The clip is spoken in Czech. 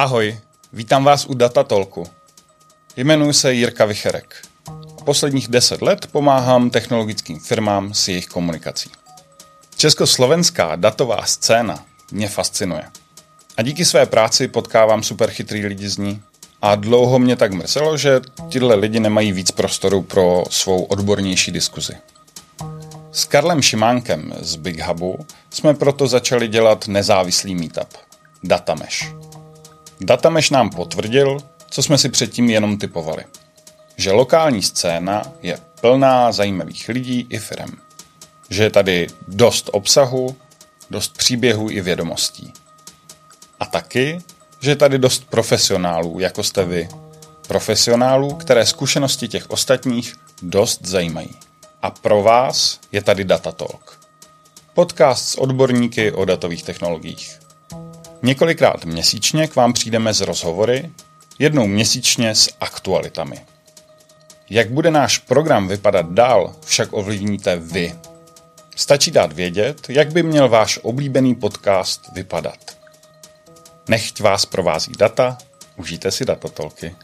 Ahoj, vítám vás u Datatolku. Jmenuji se Jirka Vicherek. Posledních deset let pomáhám technologickým firmám s jejich komunikací. Československá datová scéna mě fascinuje. A díky své práci potkávám super chytrý lidi z ní. A dlouho mě tak mrzelo, že tyhle lidi nemají víc prostoru pro svou odbornější diskuzi. S Karlem Šimánkem z Big Hubu jsme proto začali dělat nezávislý meetup – Datamesh. Datamesh nám potvrdil, co jsme si předtím jenom typovali. Že lokální scéna je plná zajímavých lidí i firm. Že je tady dost obsahu, dost příběhů i vědomostí. A taky, že je tady dost profesionálů, jako jste vy. Profesionálů, které zkušenosti těch ostatních dost zajímají. A pro vás je tady Datatalk. Podcast s odborníky o datových technologiích. Několikrát měsíčně k vám přijdeme z rozhovory, jednou měsíčně s aktualitami. Jak bude náš program vypadat dál, však ovlivníte vy. Stačí dát vědět, jak by měl váš oblíbený podcast vypadat. Nechť vás provází data, užijte si datatolky.